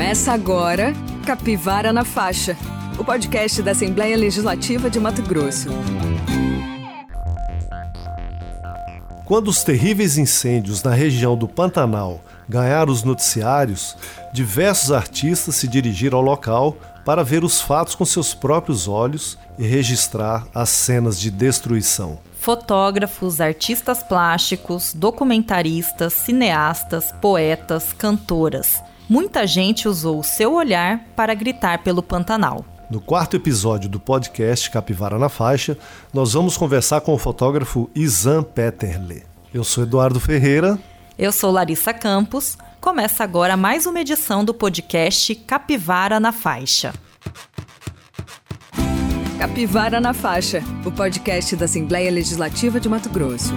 Começa agora Capivara na Faixa, o podcast da Assembleia Legislativa de Mato Grosso. Quando os terríveis incêndios na região do Pantanal ganharam os noticiários, diversos artistas se dirigiram ao local para ver os fatos com seus próprios olhos e registrar as cenas de destruição. Fotógrafos, artistas plásticos, documentaristas, cineastas, poetas, cantoras. Muita gente usou o seu olhar para gritar pelo Pantanal. No quarto episódio do podcast Capivara na Faixa, nós vamos conversar com o fotógrafo Isan Peterle. Eu sou Eduardo Ferreira. Eu sou Larissa Campos. Começa agora mais uma edição do podcast Capivara na Faixa. Capivara na Faixa, o podcast da Assembleia Legislativa de Mato Grosso.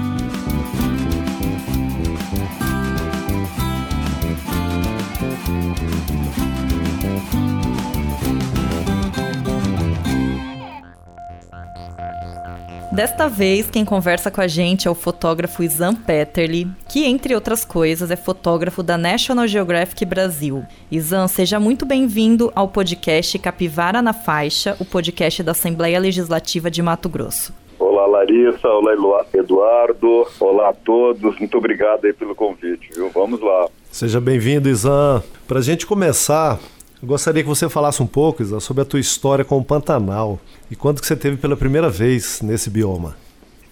Desta vez, quem conversa com a gente é o fotógrafo Isan Petterly, que, entre outras coisas, é fotógrafo da National Geographic Brasil. Isan, seja muito bem-vindo ao podcast Capivara na Faixa, o podcast da Assembleia Legislativa de Mato Grosso. Olá, Larissa. Olá, Eduardo. Olá a todos. Muito obrigado aí pelo convite, viu? Vamos lá. Seja bem-vindo, Isan. Para a gente começar, eu gostaria que você falasse um pouco, Isa, sobre a tua história com o Pantanal e quando que você teve pela primeira vez nesse bioma.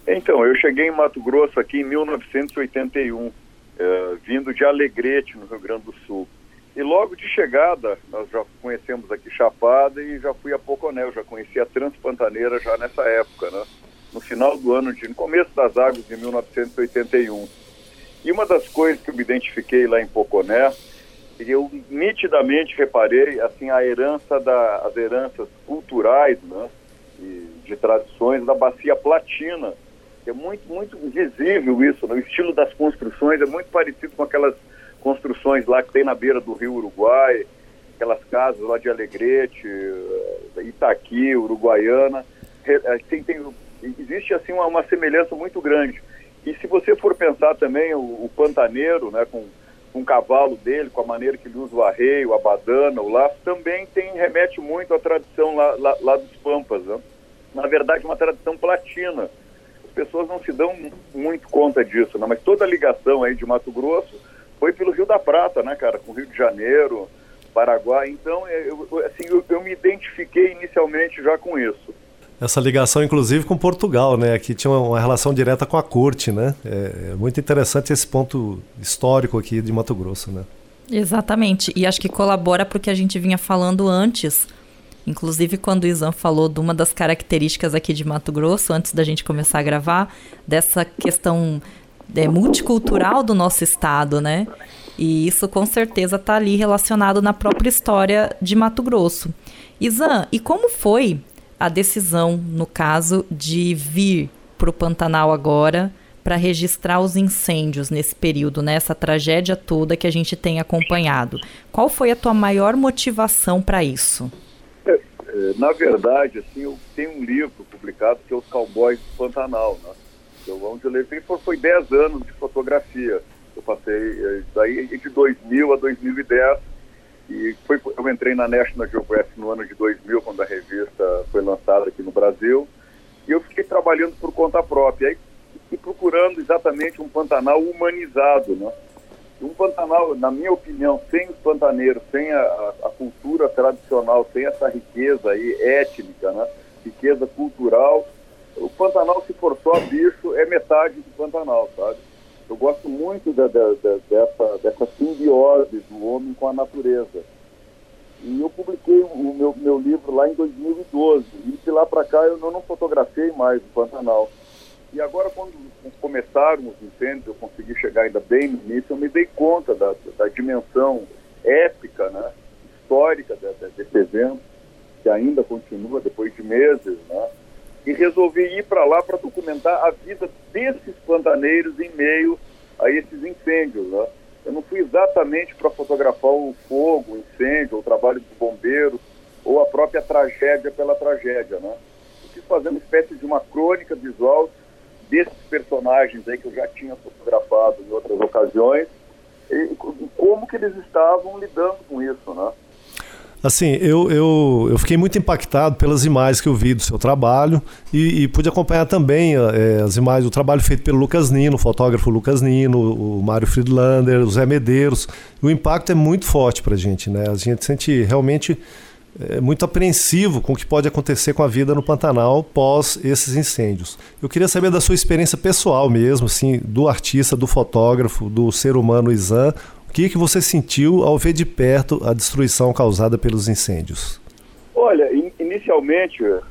Então, eu cheguei em Mato Grosso aqui em 1981, é, vindo de Alegrete, no Rio Grande do Sul. E logo de chegada, nós já conhecemos aqui Chapada e já fui a Poconé, já conheci a Transpantaneira já nessa época, né? No final do ano, de, no começo das águas de 1981. E uma das coisas que eu me identifiquei lá em Poconé eu nitidamente reparei assim a herança da as heranças culturais, né, e de tradições da bacia platina. É muito muito visível isso, né, estilo das construções é muito parecido com aquelas construções lá que tem na beira do Rio Uruguai, aquelas casas lá de Alegrete, eh, Itaqui, Uruguaiana. Eh, tem, tem, existe assim uma, uma semelhança muito grande. E se você for pensar também o, o pantaneiro, né, com com o cavalo dele, com a maneira que ele usa o arreio, a badana, o laço, também tem remete muito à tradição lá, lá, lá dos Pampas. Né? Na verdade, uma tradição platina. As pessoas não se dão muito conta disso, né? mas toda a ligação aí de Mato Grosso foi pelo Rio da Prata, né, cara, com o Rio de Janeiro, Paraguai. Então, eu, assim, eu, eu me identifiquei inicialmente já com isso essa ligação, inclusive, com Portugal, né? Que tinha uma relação direta com a corte, né? É, é muito interessante esse ponto histórico aqui de Mato Grosso, né? Exatamente. E acho que colabora porque a gente vinha falando antes. Inclusive, quando o Isan falou de uma das características aqui de Mato Grosso, antes da gente começar a gravar, dessa questão é, multicultural do nosso estado, né? E isso com certeza está ali relacionado na própria história de Mato Grosso. Isan, e como foi a decisão, no caso, de vir para o Pantanal agora para registrar os incêndios nesse período, nessa né? tragédia toda que a gente tem acompanhado. Qual foi a tua maior motivação para isso? É, é, na verdade, assim, eu tenho um livro publicado que é Os Cowboys do Pantanal, né? Eu, onde eu levei foi 10 anos de fotografia. Eu passei é, daí de 2000 a 2010 foi, eu entrei na National Geographic no ano de 2000, quando a revista foi lançada aqui no Brasil, e eu fiquei trabalhando por conta própria, e, procurando exatamente um Pantanal humanizado, né? Um Pantanal, na minha opinião, sem os pantaneiros, sem a, a, a cultura tradicional, sem essa riqueza aí étnica, né? riqueza cultural, o Pantanal, se for só bicho, é metade do Pantanal, sabe? Eu gosto muito da, da, da, dessa, dessa simbiose do homem com a natureza. E eu publiquei o meu, meu livro lá em 2012. E de lá para cá eu não, não fotografei mais o Pantanal. E agora, quando começaram os incêndios, eu consegui chegar ainda bem no início, eu me dei conta da, da dimensão épica, né, histórica desse evento, que ainda continua depois de meses, né, e resolvi ir para lá para documentar a vida desses pantaneiros em meio a esses incêndios. Né? Eu não fui exatamente para fotografar o fogo, o incêndio, o trabalho dos bombeiros ou a própria tragédia pela tragédia. Né? Eu quis fazer uma espécie de uma crônica visual desses personagens aí que eu já tinha fotografado em outras ocasiões e como que eles estavam lidando com isso, né? Assim, eu, eu, eu fiquei muito impactado pelas imagens que eu vi do seu trabalho e, e pude acompanhar também é, as imagens do trabalho feito pelo Lucas Nino, o fotógrafo Lucas Nino, o Mário Friedlander, o Zé Medeiros. O impacto é muito forte para a gente, né? A gente sente realmente é, muito apreensivo com o que pode acontecer com a vida no Pantanal pós esses incêndios. Eu queria saber da sua experiência pessoal mesmo, assim, do artista, do fotógrafo, do ser humano Izan, o que, que você sentiu ao ver de perto a destruição causada pelos incêndios? Olha, in inicialmente uh,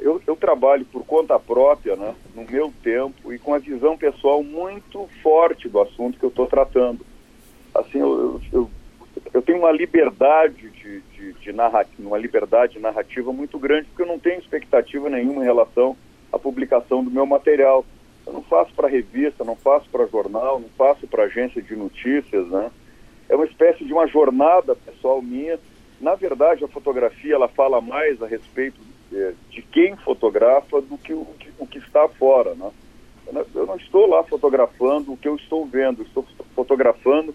eu, eu, trabalho por conta própria, né, no meu tempo e com a visão pessoal muito forte do assunto que eu estou tratando. Assim, eu, eu, eu, tenho uma liberdade de, de, de narrativa, uma liberdade narrativa muito grande, porque eu não tenho expectativa nenhuma em relação à publicação do meu material. Eu não faço para revista, não faço para jornal, não faço para agência de notícias, né? É uma espécie de uma jornada pessoal minha. Na verdade, a fotografia ela fala mais a respeito é, de quem fotografa do que o, que o que está fora, né? Eu não estou lá fotografando o que eu estou vendo, estou fotografando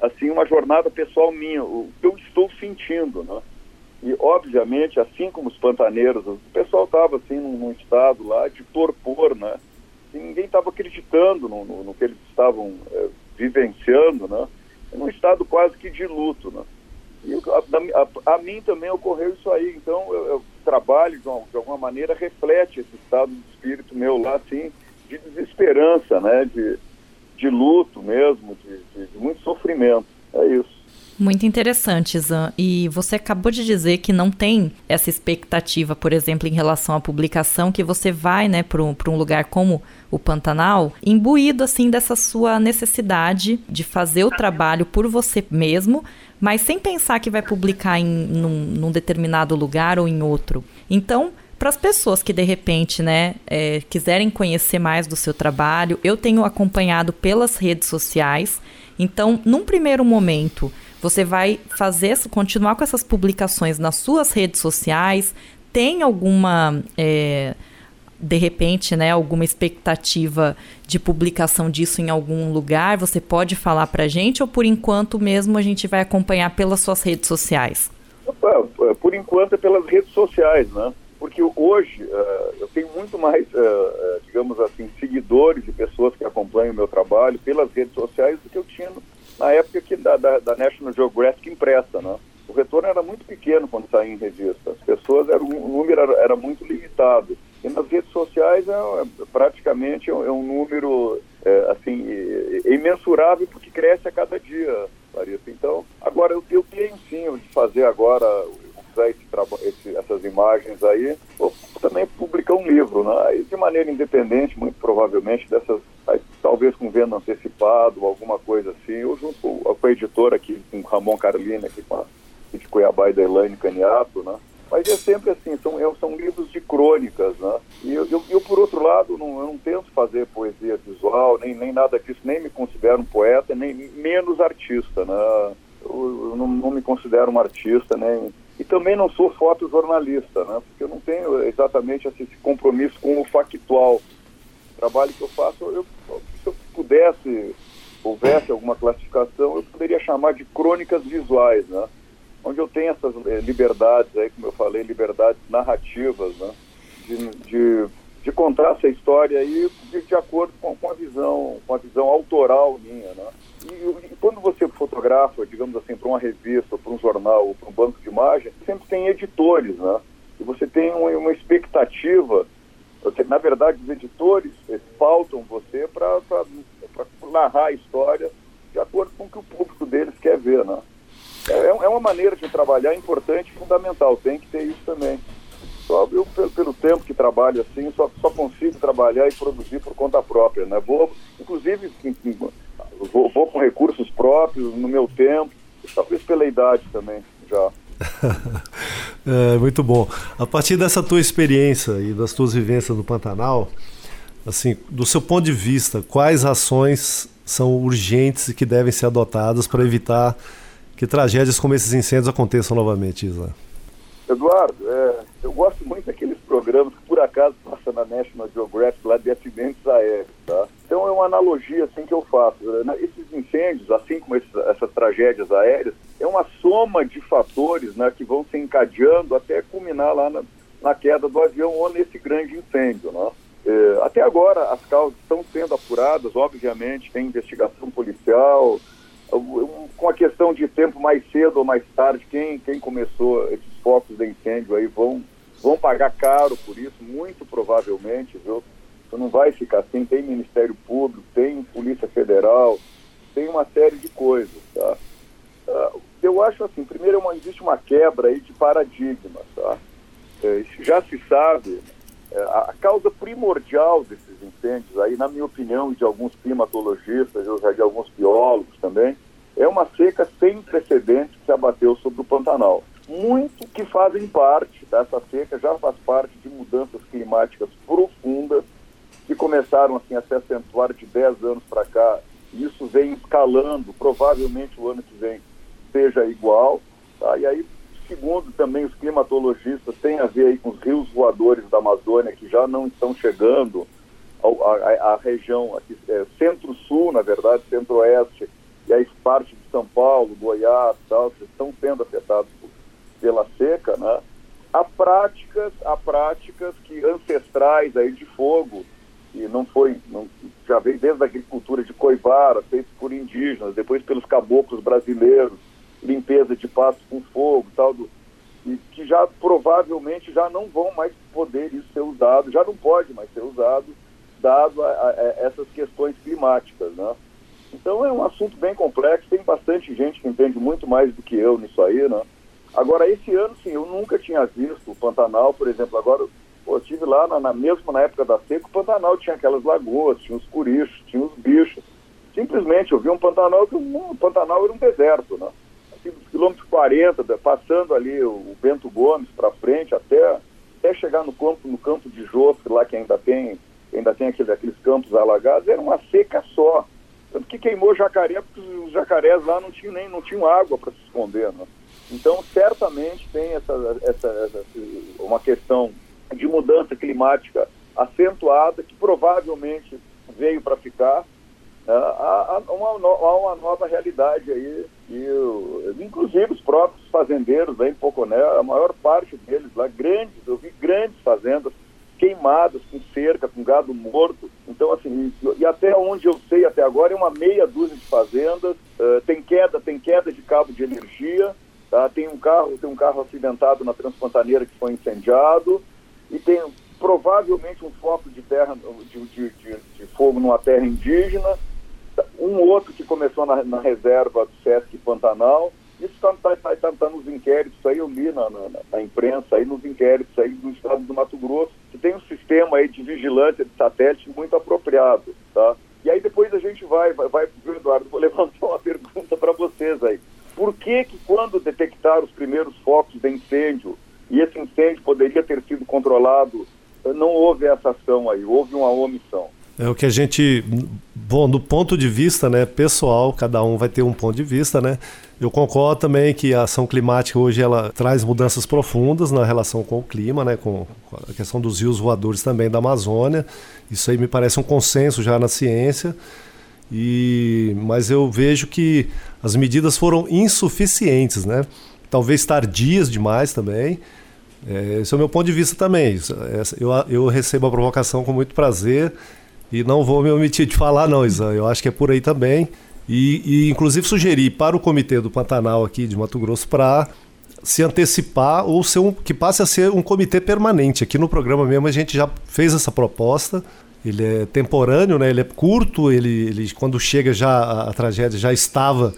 assim uma jornada pessoal minha, o que eu estou sentindo, né? E obviamente, assim como os pantaneiros, o pessoal estava assim num estado lá de torpor, né? Ninguém estava acreditando no, no, no, que eles estavam é, vivenciando, né? Num estado quase que de luto, né? E a, a, a mim também ocorreu isso aí. Então, eu, eu trabalho de, uma, de, alguma maneira reflete esse estado de espírito meu lá, assim, de desesperança, né? De, de luto mesmo, de, de, de muito sofrimento. Muito interessante, Zan. E você acabou de dizer que não tem essa expectativa, por exemplo, em relação à publicação, que você vai né, para um, um lugar como o Pantanal, imbuído assim dessa sua necessidade de fazer o trabalho por você mesmo, mas sem pensar que vai publicar em num, num determinado lugar ou em outro. Então, para as pessoas que de repente, né, é, quiserem conhecer mais do seu trabalho, eu tenho acompanhado pelas redes sociais. Então, num primeiro momento, você vai fazer, continuar com essas publicações nas suas redes sociais? Tem alguma, é, de repente, né, alguma expectativa de publicação disso em algum lugar? Você pode falar para a gente ou por enquanto mesmo a gente vai acompanhar pelas suas redes sociais? É, por enquanto é pelas redes sociais, né? Porque hoje uh, eu tenho muito mais, uh, digamos assim, seguidores e pessoas que acompanham o meu trabalho pelas redes sociais do que eu tinha na época que da, da, da, National Geographic impressa, né? O retorno era muito pequeno quando saía em revista. As pessoas, era, o número era, era muito limitado. E nas redes sociais é, é praticamente é, um número é, assim é, imensurável porque cresce a cada dia, Larissa. Então, agora eu, eu tenho sim de fazer agora usar esse, esse, essas imagens aí, ou também publicar um livro, né? de maneira independente, muito provavelmente dessas talvez com venda antecipado, alguma coisa assim, ou junto com, a editora aqui, com Ramon Carlini, aqui com a, de Cuiabá e da Elaine Caniato, né? Mas é sempre assim, são, é, são livros de crônicas, né? E eu, eu, eu por outro lado, não, eu não tento fazer poesia visual, nem, nem nada disso, nem me considero um poeta, nem menos artista, né? Eu, eu não, não, me considero um artista, nem... E também não sou fotojornalista, né? Porque eu não tenho exatamente esse compromisso com o factual. Trabalho que eu faço, eu, se eu pudesse, houvesse alguma classificação, eu poderia chamar de crônicas visuais, né? Onde eu tenho essas eh, liberdades aí, como eu falei, liberdades narrativas, né? De, de, de contar essa história aí de, de acordo com, com, a visão, com a visão autoral minha, né? E, e quando você fotografa, digamos assim, para uma revista, para um jornal, ou para um banco de imagem, sempre tem editores, né? E você tem uma, uma expectativa você, na verdade, os editores faltam você para narrar a história de acordo com o que o público deles quer ver, né? É, é uma maneira de trabalhar importante e fundamental, tem que ter isso também. Só eu, pelo, pelo, tempo que trabalho assim, só, só consigo trabalhar e produzir por conta própria, né? Vou, inclusive, vou, vou com recursos próprios, no meu tempo, talvez pela idade também, já. é, muito bom. A partir dessa tua experiência e das tuas vivências no Pantanal, assim, do seu ponto de vista, quais ações são urgentes e que devem ser adotadas para evitar que tragédias como esses incêndios aconteçam novamente, Isla? Eduardo, é, eu gosto muito daqueles programas que por acaso passam na National Geographic lá de acidentes aéreos, tá? Então é uma analogia assim que eu faço. Né? Esses incêndios, assim como esses, essas tragédias aéreas, é uma soma de fatores né, que vão se encadeando até culminar lá na, na queda do avião ou nesse grande incêndio. Né? É, até agora as causas estão sendo apuradas, obviamente, tem investigação policial, com a questão de tempo mais cedo ou mais tarde, quem, quem começou esses focos de incêndio aí vão, vão pagar caro por isso, muito provavelmente, viu? Isso não vai ficar assim, tem Ministério Público, tem Polícia Federal, tem uma série de coisas, tá? Uh, eu acho assim, primeiro uma, existe uma quebra aí de paradigmas, tá? É, já se sabe, é, a causa primordial desses incêndios aí, na minha opinião, de alguns climatologistas, de alguns biólogos também, é uma seca sem precedentes que se abateu sobre o Pantanal. Muito que fazem parte dessa seca, já faz parte de mudanças climáticas profundas que começaram assim, a se acentuar de 10 anos para cá. Isso vem escalando, provavelmente o ano que vem seja igual. Tá? E aí, segundo também os climatologistas, tem a ver aí com os rios voadores da Amazônia que já não estão chegando à região é, centro-sul, na verdade, centro-oeste, e aí parte de São Paulo, Goiás, tal, que estão sendo afetados pela seca, né? Há práticas, há práticas que ancestrais aí de fogo, e não foi, não, já veio desde a agricultura de coivara, feito por indígenas, depois pelos caboclos brasileiros, limpeza de pasto com fogo, tal, do, e que já provavelmente já não vão mais poder isso ser usado, já não pode mais ser usado, dado a, a, a essas questões climáticas, né? Então é um assunto bem complexo, tem bastante gente que entende muito mais do que eu nisso aí, né? Agora, esse ano, sim, eu nunca tinha visto o Pantanal, por exemplo, agora pô, eu estive lá, na, na, mesmo na época da seca, o Pantanal tinha aquelas lagoas, tinha os curichos, tinha os bichos. Simplesmente eu vi um Pantanal que um Pantanal era um deserto, né? Assim, dos quilômetros 40, passando ali o, o Bento Gomes para frente, até, até chegar no campo, no campo de Jofre, lá que ainda tem, ainda tem aquele, aqueles campos alagados, era uma seca só. Tanto que queimou jacaré, porque os jacarés lá não tinham nem não tinham água para se esconder. Né? Então, certamente tem essa, essa, essa, uma questão de mudança climática acentuada que provavelmente veio para ficar. Né? Há, uma, uma, nova realidade aí, e inclusive os próprios fazendeiros aí em Poconé, a maior parte deles lá, grandes, eu vi grandes fazendas queimadas, com cerca, com gado morto. Então, assim, e até onde eu sei até agora é uma meia dúzia de fazendas, uh, tem queda, tem queda de cabo de energia, tá? tem um carro, tem um carro acidentado na Transpantaneira que foi incendiado, tem provavelmente um foco de terra, de, de, de, de fogo numa terra indígena, um outro que começou na, na reserva do Sesc Pantanal, isso está tá, tá, tá, tá, nos inquéritos, aí eu li na, na, na, imprensa, aí nos inquéritos aí do estado do Mato Grosso, que tem um sistema aí de vigilância de satélite muito apropriado, tá? E aí depois a gente vai, vai, vai Eduardo, vou levantar uma pergunta para vocês aí. Por que que quando detectaram os primeiros focos de incêndio, e esse incêndio poderia ter sido controlado, não houve essa ação aí, houve uma omissão? É o que a gente, bom, do ponto de vista, né, pessoal, cada um vai ter um ponto de vista, né? Eu concordo também que a ação climática hoje ela traz mudanças profundas na relação com o clima, né, com a questão dos rios voadores também da Amazônia. Isso aí me parece um consenso já na ciência. E mas eu vejo que as medidas foram insuficientes, né? Talvez tardias demais também. É, esse é o meu ponto de vista também. Eu, eu recebo a provocação com muito prazer e não vou me omitir de falar, não, Isan. Eu acho que é por aí também. E, e inclusive sugerir para o comitê do Pantanal aqui de Mato Grosso para se antecipar ou ser um, que passe a ser um comitê permanente. Aqui no programa mesmo a gente já fez essa proposta. Ele é temporâneo, né? ele é curto, ele, ele quando chega já a, a tragédia já estava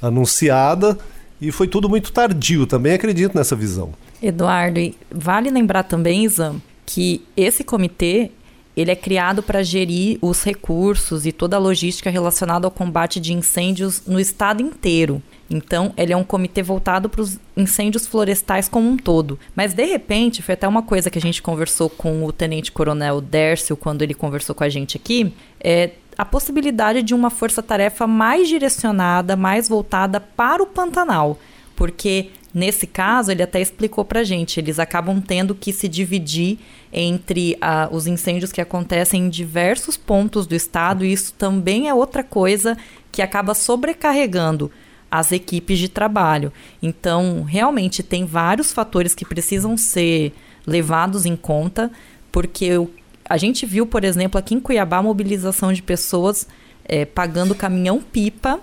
anunciada e foi tudo muito tardio. Também acredito nessa visão. Eduardo, vale lembrar também, Izam, que esse comitê ele é criado para gerir os recursos e toda a logística relacionada ao combate de incêndios no estado inteiro. Então, ele é um comitê voltado para os incêndios florestais como um todo. Mas, de repente, foi até uma coisa que a gente conversou com o tenente-coronel Dércio quando ele conversou com a gente aqui, é a possibilidade de uma força-tarefa mais direcionada, mais voltada para o Pantanal. Porque Nesse caso, ele até explicou para gente, eles acabam tendo que se dividir entre uh, os incêndios que acontecem em diversos pontos do estado, e isso também é outra coisa que acaba sobrecarregando as equipes de trabalho. Então, realmente tem vários fatores que precisam ser levados em conta, porque a gente viu, por exemplo, aqui em Cuiabá, a mobilização de pessoas é, pagando caminhão-pipa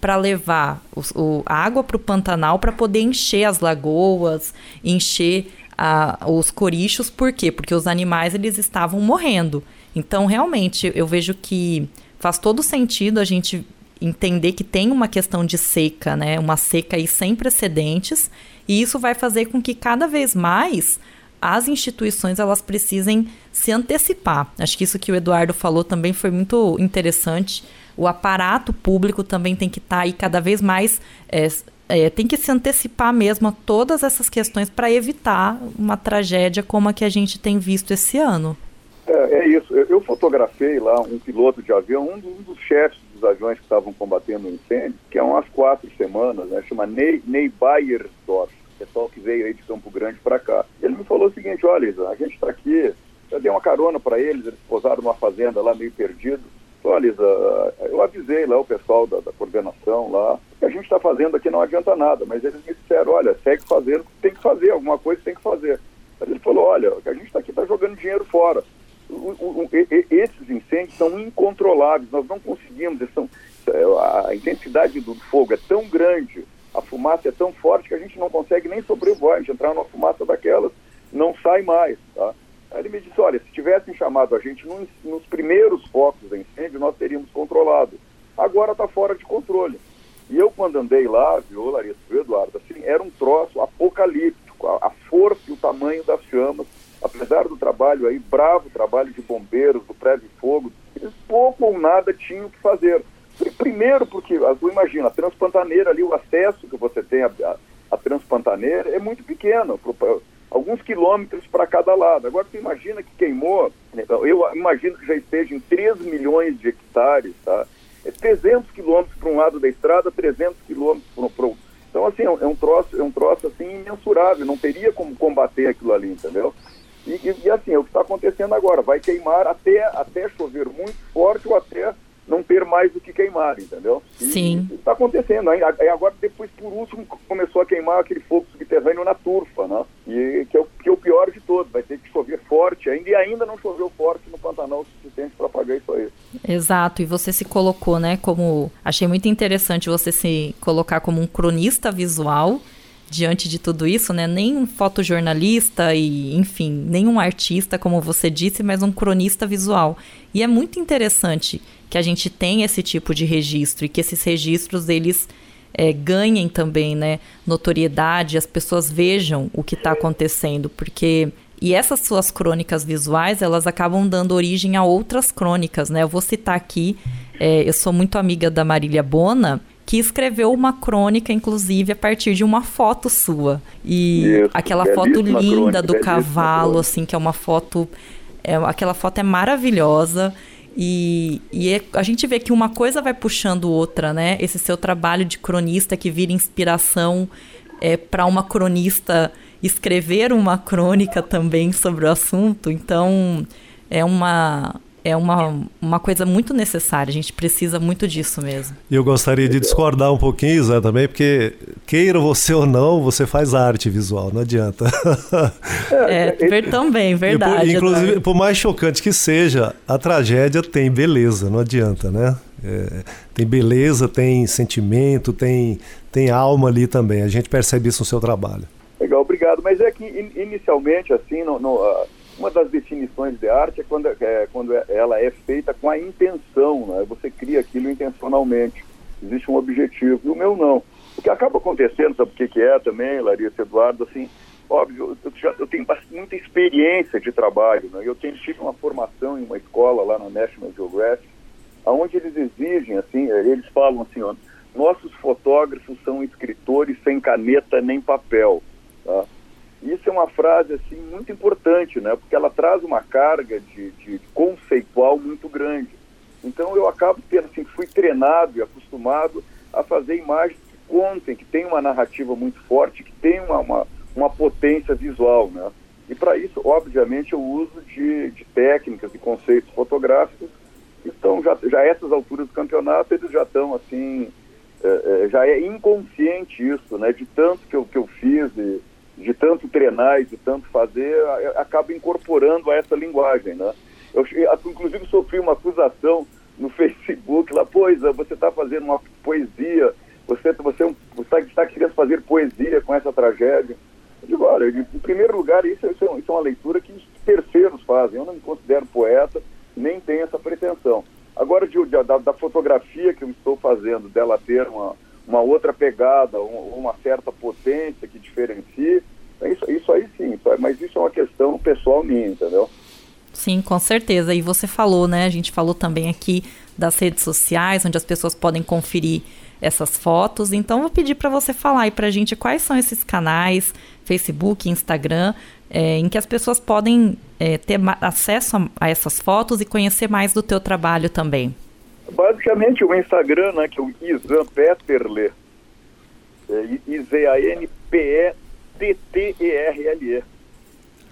para levar o, o, água para o Pantanal para poder encher as lagoas, encher a, os corichos. Por quê? Porque os animais eles estavam morrendo. Então, realmente, eu vejo que faz todo sentido a gente entender que tem uma questão de seca, né? Uma seca aí sem precedentes, e isso vai fazer com que cada vez mais as instituições elas precisem se antecipar. Acho que isso que o Eduardo falou também foi muito interessante. O aparato público também tem que estar tá aí cada vez mais é, é, tem que se antecipar mesmo a todas essas questões para evitar uma tragédia como a que a gente tem visto esse ano. É, é isso. Eu, eu, fotografei lá um piloto de avião, um, um dos chefes dos aviões que estavam combatendo o incêndio, que há umas quatro semanas, né, chama Ney, Ney Bayersdorf, pessoal que veio aí de Campo Grande para cá. Ele me falou o seguinte, olha, a gente está aqui, eu dei uma carona para eles, eles posaram numa fazenda lá meio perdido. Olha, Isa, eu avisei lá o pessoal da, da coordenação lá, o que a gente está fazendo aqui não adianta nada, mas eles me disseram, olha, segue fazendo, tem que fazer, alguma coisa tem que fazer. Mas ele falou, olha, a gente está aqui está jogando dinheiro fora o, o, esses incêndios são incontroláveis, nós não conseguimos, são, a intensidade do fogo é tão grande, a fumaça é tão forte que a gente não consegue nem sobrevoar, a gente entrar numa fumaça daquelas, não sai mais, tá? Aí ele me disse, olha, se tivessem chamado a gente nos, nos primeiros focos do incêndio, nós teríamos controlado. Agora está fora de controle. E eu, quando andei lá, viu, Larissa, viu, Eduardo, assim, era um troço apocalíptico, a, a força e o tamanho das chamas apesar do trabalho aí, bravo trabalho de bombeiros, do prédio fogo, eles pouco ou nada tinham que fazer. Primeiro porque, tu imagina, a Transpantaneira ali, o acesso que você tem à, à Transpantaneira é muito pequeno, alguns quilômetros para cada lado. Agora tu imagina que queimou, né, eu imagino que já esteja em 3 milhões de hectares, tá? É 300 quilômetros para um lado da estrada, 300 quilômetros para o então, assim, é um troço, é um troço assim imensurável, não teria como combater aquilo ali, entendeu? E, e, e assim, é o que está acontecendo agora, vai queimar até, até chover muito forte ou até não ter mais o que queimar, entendeu? E, Sim. Está acontecendo. Aí, agora, depois, por último, começou a queimar aquele fogo subterrâneo na turfa, né? E que é, o, que é o pior de todos. Vai ter que chover forte ainda, e ainda não choveu forte no Pantanal o suficiente para apagar isso aí. Exato. E você se colocou, né, como... Achei muito interessante você se colocar como um cronista visual diante de tudo isso, né? Nem um fotojornalista e, enfim, nem um artista, como você disse, mas um cronista visual. E é muito interessante que a gente tenha esse tipo de registro e que esses registros eles é, ganhem também, né, notoriedade, as pessoas vejam o que está acontecendo, porque e essas suas crônicas visuais, elas acabam dando origem a outras crônicas, né? Eu vou citar aqui, é, eu sou muito amiga da Marília Bona, que escreveu uma crônica, inclusive, a partir de uma foto sua. E Isso, aquela foto linda crônica, do cavalo, assim, que é uma foto. É, aquela foto é maravilhosa. E, e é, a gente vê que uma coisa vai puxando outra, né? Esse seu trabalho de cronista que vira inspiração é, para uma cronista escrever uma crônica também sobre o assunto. Então, é uma, é uma, uma coisa muito necessária. A gente precisa muito disso mesmo. E eu gostaria de discordar um pouquinho, Zé, também, porque queira você ou não, você faz arte visual, não adianta. É, ver, também, verdade. Por, inclusive, por mais chocante que seja, a tragédia tem beleza, não adianta, né? É, tem beleza, tem sentimento, tem, tem alma ali também. A gente percebe isso no seu trabalho. Legal, obrigado. Mas é que inicialmente, assim, no, no uh uma das definições de arte é quando, é, quando ela é feita com a intenção, né? você cria aquilo intencionalmente, existe um objetivo, e o meu não. O que acaba acontecendo, sabe o que, que é também, Larissa Eduardo, assim, óbvio, eu, já, eu tenho muita experiência de trabalho, né? eu tenho, tive uma formação em uma escola lá na National Geographic, onde eles exigem, assim, eles falam assim, ó, nossos fotógrafos são escritores sem caneta nem papel, tá? Isso é uma frase assim muito importante, né? Porque ela traz uma carga de, de conceitual muito grande. Então eu acabo tendo assim, fui treinado e acostumado a fazer imagens que contem, que tem uma narrativa muito forte, que tem uma, uma, uma potência visual, né? E para isso, obviamente, eu uso de, de técnicas e conceitos fotográficos que estão já, já essas alturas do campeonato, eles já estão assim é, é, já é inconsciente isso, né? De tanto que eu, que eu fiz, de, de tanto treinar e de tanto fazer, acaba incorporando a essa linguagem, né? Eu, inclusive, sofri uma acusação no Facebook lá, pois, você está fazendo uma poesia, você, você, é você está querendo fazer poesia com essa tragédia. Eu digo, olha, em primeiro lugar, isso, isso, é, isso é uma leitura que os terceiros fazem. Eu não me considero poeta, nem tenho essa pretensão. Agora, de, de, da, da, fotografia que eu estou fazendo, dela ter uma, uma outra pegada, uma, uma certa potência que diferencie, isso, isso aí sim, isso, mas isso é uma questão pessoal minha, entendeu? Sim, com certeza. E você falou, né? A gente falou também aqui das redes sociais, onde as pessoas podem conferir essas fotos. Então, vou pedir para você falar aí para a gente quais são esses canais, Facebook, Instagram, é, em que as pessoas podem é, ter acesso a, a, essas fotos e conhecer mais do teu trabalho também. Basicamente, o Instagram, né, que é o Isan Peterle, é, I-Z-A-N-P-E-T-T-E-R-L-E.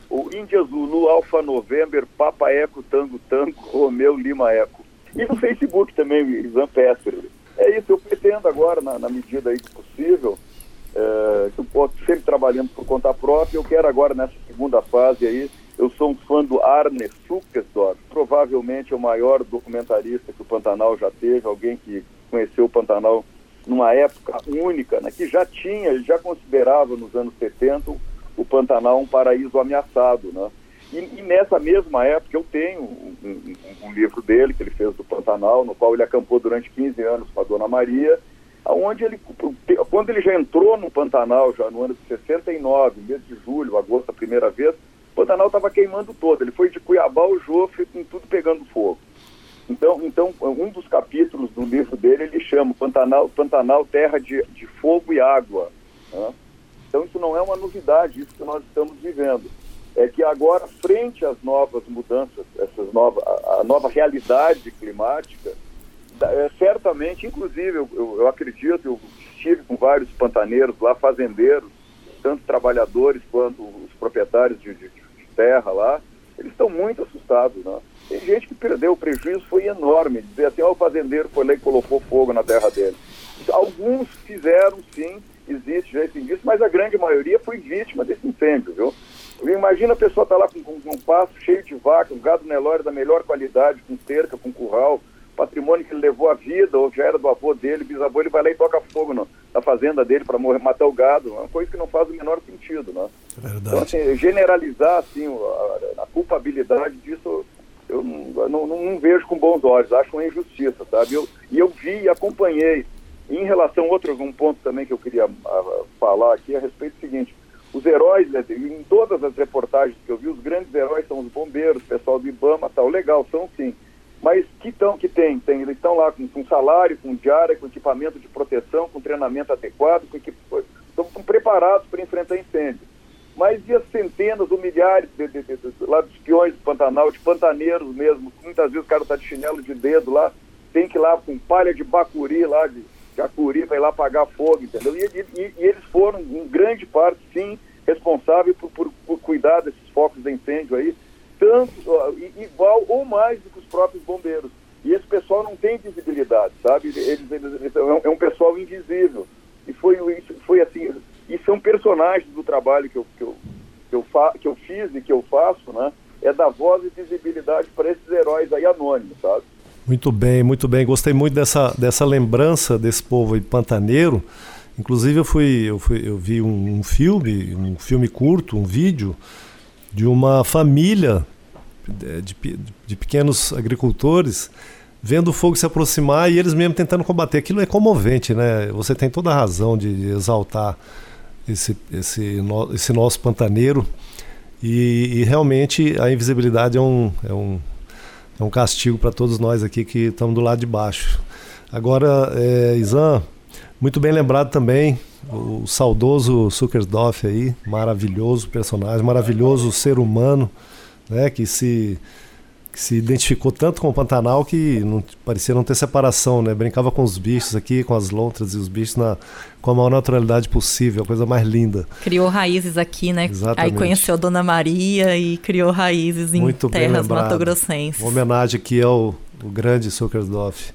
O Índia Zulu, Alfa November, Papa Eco, Tango Tango, Romeu Lima Eco. E no Facebook também, o Isan Peterle. É isso, eu pretendo agora, na, na medida aí possível, é, eu sempre trabalhando por conta própria, eu quero agora nessa segunda fase aí, eu sou um fã do Arne Sukersdorf, provavelmente é o maior documentarista que o Pantanal já teve, alguém que conheceu o Pantanal numa época única, né, que já tinha, já considerava nos anos 70 o Pantanal um paraíso ameaçado, né? E, e nessa mesma época eu tenho um, um, um, livro dele que ele fez do Pantanal, no qual ele acampou durante 15 anos com a Dona Maria, aonde ele, quando ele já entrou no Pantanal, já no ano de 69, mês de julho, agosto, a primeira vez, o Pantanal estava queimando todo. Ele foi de Cuiabá ao Jofre, com tudo pegando fogo. Então, então, um dos capítulos do livro dele, ele chama Pantanal, Pantanal Terra de, de Fogo e Água. Né? Então, isso não é uma novidade, isso que nós estamos vivendo. É que agora, frente às novas mudanças, essas novas, a, a nova realidade climática, é, certamente, inclusive, eu, eu, acredito, eu estive com vários pantaneiros lá, fazendeiros, tanto trabalhadores quanto os proprietários de, de, de terra lá, eles estão muito assustados, né? Tem gente que perdeu, o prejuízo foi enorme, dizer assim, ó, o fazendeiro foi lá e colocou fogo na terra dele. Alguns fizeram, sim, existe já esse indício, mas a grande maioria foi vítima desse incêndio, viu? Imagina a pessoa estar tá lá com, com, um pasto cheio de vaca, um gado Nelore da melhor qualidade, com cerca, com curral, patrimônio que ele levou a vida, ou já era do avô dele, bisavô, ele vai lá e toca fogo no, na fazenda dele para matar o gado. É uma coisa que não faz o menor sentido, né? Verdade. Então, assim, generalizar assim, a, a culpabilidade disso eu não, não, não, vejo com bons olhos, acho uma injustiça, sabe? Eu, e eu vi e acompanhei. Em relação a outro um ponto também que eu queria uh, falar aqui a respeito do seguinte, os heróis, né, em todas as reportagens que eu vi, os grandes heróis são os bombeiros, o pessoal do IBAMA, tal, legal, são sim. Mas que, tão, que tem, tem, eles estão lá com, com salário, com diária, com equipamento de proteção, com treinamento adequado, com equip... estão preparados para enfrentar incêndio. Mas e as centenas ou milhares de, de, de, de, lá dos peões do Pantanal, de pantaneiros mesmo, muitas vezes o cara está de chinelo de dedo lá, tem que ir lá com palha de bacuri lá, de, de acuri, vai lá apagar fogo, entendeu? E, e, e, eles foram, em grande parte, sim, responsáveis por, por, por cuidar desses focos de incêndio aí, tanto, igual ou mais do que os próprios bombeiros. E esse pessoal não tem visibilidade, sabe? Eles, eles, eles é, é um pessoal invisível. E foi, foi assim, e são personagens do trabalho que eu, que, eu, que, eu fa, que eu fiz e que eu faço, né? É dar voz e visibilidade para esses heróis aí anônimos, sabe? Muito bem, muito bem. Gostei muito dessa, dessa lembrança desse povo pantaneiro. Inclusive eu fui, eu, fui, eu vi um, um filme, um filme curto, um vídeo de uma família de, de, de, pequenos agricultores vendo o fogo se aproximar e eles mesmo tentando combater. Aquilo é comovente, né? Você tem toda a razão de exaltar esse, esse, esse nosso pantaneiro e, e realmente a invisibilidade é um, é um, é um castigo para todos nós aqui que estamos do lado de baixo. Agora, é, Isan, muito bem lembrado também o saudoso Zuckersdorf aí, maravilhoso personagem, maravilhoso ser humano, né, que se que se identificou tanto com o Pantanal que não, parecia não ter separação, né? Brincava com os bichos aqui, com as lontras e os bichos na, com a maior naturalidade possível, a coisa mais linda. Criou raízes aqui, né? Exatamente. Aí conheceu Dona Maria e criou raízes em Muito terras matogrossenses. Uma homenagem aqui ao, ao grande Zuckersdorf.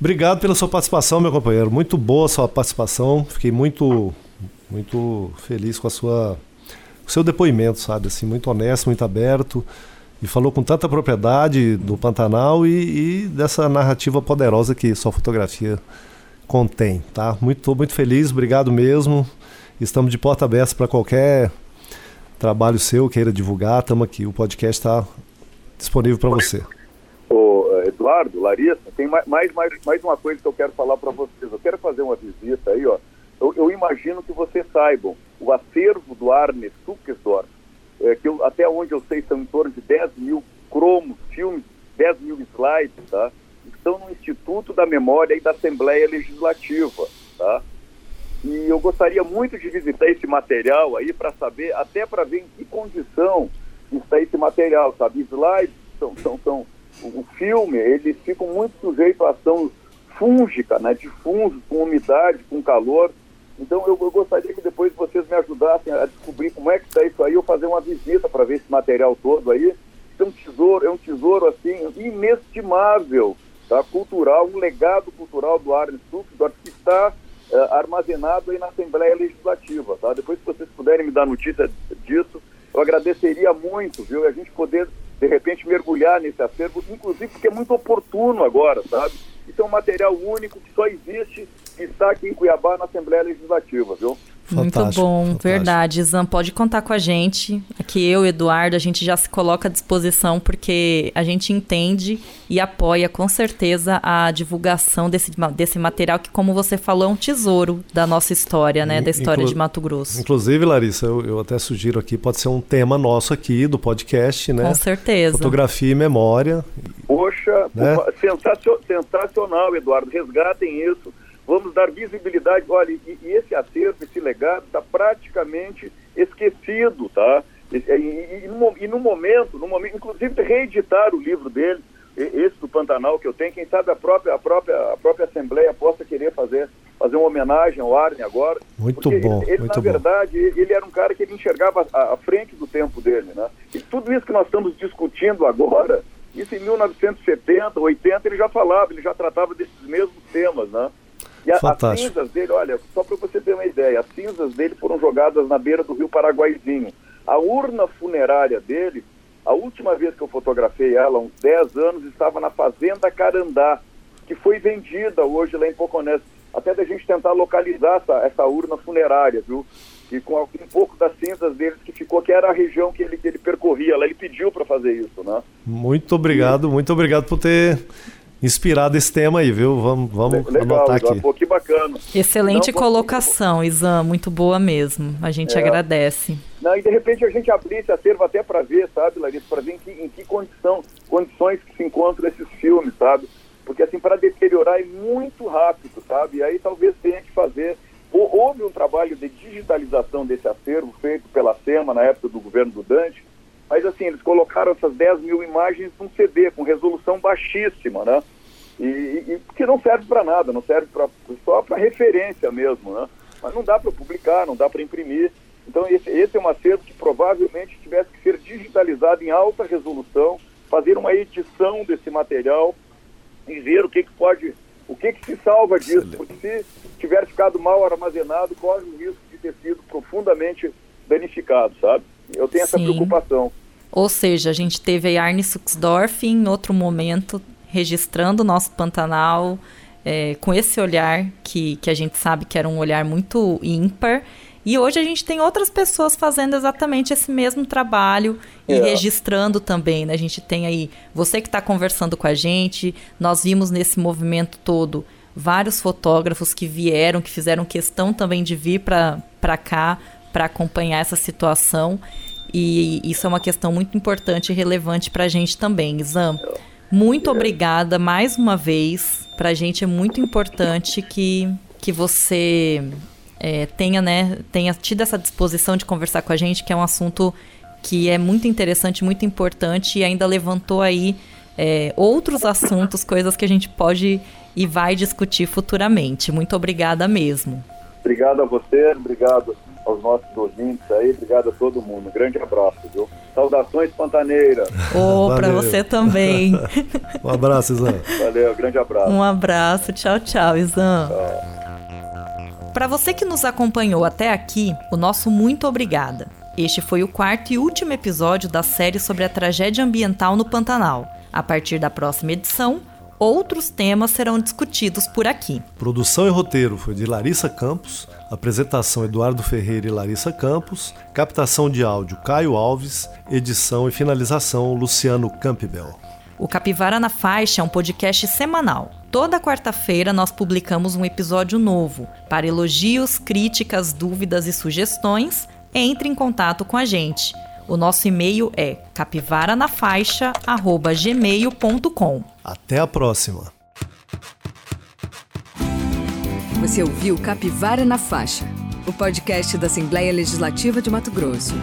Obrigado pela sua participação, meu companheiro. Muito boa a sua participação. Fiquei muito, muito feliz com a sua, o seu depoimento, sabe? Assim, muito honesto, muito aberto e falou com tanta propriedade do Pantanal e, e, dessa narrativa poderosa que sua fotografia contém, tá? Muito, muito feliz, obrigado mesmo. Estamos de porta aberta para qualquer trabalho seu queira divulgar, estamos aqui. O podcast está disponível para você. Ô, Eduardo, Larissa, tem mais, mais, mais uma coisa que eu quero falar para vocês. Eu quero fazer uma visita aí, ó. Eu, eu imagino que vocês saibam o acervo do Arne Zuckersdorf é, que eu, até onde eu sei são em torno de 10 mil cromos, filmes, 10 mil slides, tá? Estão no Instituto da Memória e da Assembleia Legislativa, tá? E eu gostaria muito de visitar esse material aí para saber, até para ver em que condição está esse material, sabe? Slides são, são, são o filme, eles ficam muito sujeitos à ação fúngica, né? De fungos, com umidade, com calor. Então eu, eu, gostaria que depois vocês me ajudassem a descobrir como é que está isso aí, eu fazer uma visita para ver esse material todo aí. É um tesouro, é um tesouro assim inestimável, tá? Cultural, um legado cultural do Arne Stuckdorf que está uh, armazenado aí na Assembleia Legislativa, tá? Depois se vocês puderem me dar notícia disso, eu agradeceria muito, viu? A gente poder de repente mergulhar nesse acervo, inclusive porque é muito oportuno agora, sabe? Isso é um material único que só existe e está aqui em Cuiabá na Assembleia Legislativa, viu? Muito bom, fantástico. verdade. Zan, pode contar com a gente. Aqui eu, Eduardo, a gente já se coloca à disposição porque a gente entende e apoia com certeza a divulgação desse, desse material que, como você falou, é um tesouro da nossa história, né? Da história Inclu de Mato Grosso. Inclusive, Larissa, eu, eu, até sugiro aqui, pode ser um tema nosso aqui do podcast, né? Com certeza. Fotografia e memória. Poxa, né? sensacional, Eduardo. Resgatem isso vamos dar visibilidade. Olha, e, e esse acervo, esse legado está praticamente esquecido, tá? E, e, e, no, e, no, momento, no momento, inclusive reeditar o livro dele, esse do Pantanal que eu tenho, quem sabe a própria, a própria, a própria Assembleia possa querer fazer, fazer uma homenagem ao Arne agora. Muito bom. Ele, ele muito na verdade, ele era um cara que ele enxergava à, frente do tempo dele, né? E tudo isso que nós estamos discutindo agora, isso em 1970, 80, ele já falava, ele já tratava desses mesmos temas, né? E a, as cinzas dele, olha, só para você ter uma ideia, as cinzas dele foram jogadas na beira do rio Paraguaizinho. A urna funerária dele, a última vez que eu fotografei ela, uns 10 anos, estava na Fazenda Carandá, que foi vendida hoje lá em Poconés. Até da gente tentar localizar essa, essa urna funerária, viu? E com um pouco das cinzas dele que ficou, que era a região que ele, que ele percorria lá. Ele pediu para fazer isso, né? Muito obrigado, muito obrigado por ter inspirado esse tema aí, viu? Vamos, vamos Legal, anotar aqui. Pô, que bacana. Excelente Não, colocação, Isan, muito boa mesmo. A gente é. agradece. Não, e de repente a gente abrir esse acervo até para ver, sabe, Larissa, para ver em que, em que condição, condições que se encontram esses filmes, sabe? Porque assim, para deteriorar é muito rápido, sabe? E aí talvez tenha que fazer. Houve um trabalho de digitalização desse acervo feito pela SEMA na época do governo do Dante, mas assim, eles colocaram essas 10 mil imagens num CD com resolução baixíssima, né? E, e que não serve para nada, não serve pra, só para referência mesmo, né? Mas não dá para publicar, não dá para imprimir. Então esse, esse é um acervo que provavelmente tivesse que ser digitalizado em alta resolução, fazer uma edição desse material e ver o que, que pode, o que, que se salva disso, Excelente. porque se tiver ficado mal armazenado, corre o risco de ter sido profundamente danificado, sabe? Eu tenho Sim. essa preocupação. Ou seja, a gente teve a Arne Suxdorf em outro momento registrando o nosso Pantanal é, com esse olhar que, que a gente sabe que era um olhar muito ímpar. E hoje a gente tem outras pessoas fazendo exatamente esse mesmo trabalho e é. registrando também. Né? A gente tem aí você que está conversando com a gente. Nós vimos nesse movimento todo vários fotógrafos que vieram, que fizeram questão também de vir para cá para acompanhar essa situação. E isso é uma questão muito importante e relevante para a gente também. Zam, muito obrigada mais uma vez. Para a gente é muito importante que, que você é, tenha, né, tenha tido essa disposição de conversar com a gente, que é um assunto que é muito interessante, muito importante e ainda levantou aí é, outros assuntos, coisas que a gente pode e vai discutir futuramente. Muito obrigada mesmo. Obrigado a você, obrigado aos nossos ouvintes aí, obrigado a todo mundo. Um grande abraço, viu? Saudações Pantaneira. Oh, para você também. um abraço, Isan. Valeu, grande abraço. Um abraço, tchau, tchau, Isan. Para você que nos acompanhou até aqui, o nosso muito obrigada. Este foi o quarto e último episódio da série sobre a tragédia ambiental no Pantanal. A partir da próxima edição, outros temas serão discutidos por aqui. Produção e roteiro foi de Larissa Campos, apresentação Eduardo Ferreira e Larissa Campos, captação de áudio Caio Alves, edição e finalização Luciano Campbell. O Capivara na Faixa é um podcast semanal. Toda quarta-feira nós publicamos um episódio novo. Para elogios, críticas, dúvidas e sugestões, entre em contato com a gente. O nosso e-mail é capivaranafaixa@gmail.com. Até a próxima. Você ouviu Capivara na Faixa, o podcast da Assembleia Legislativa de Mato Grosso.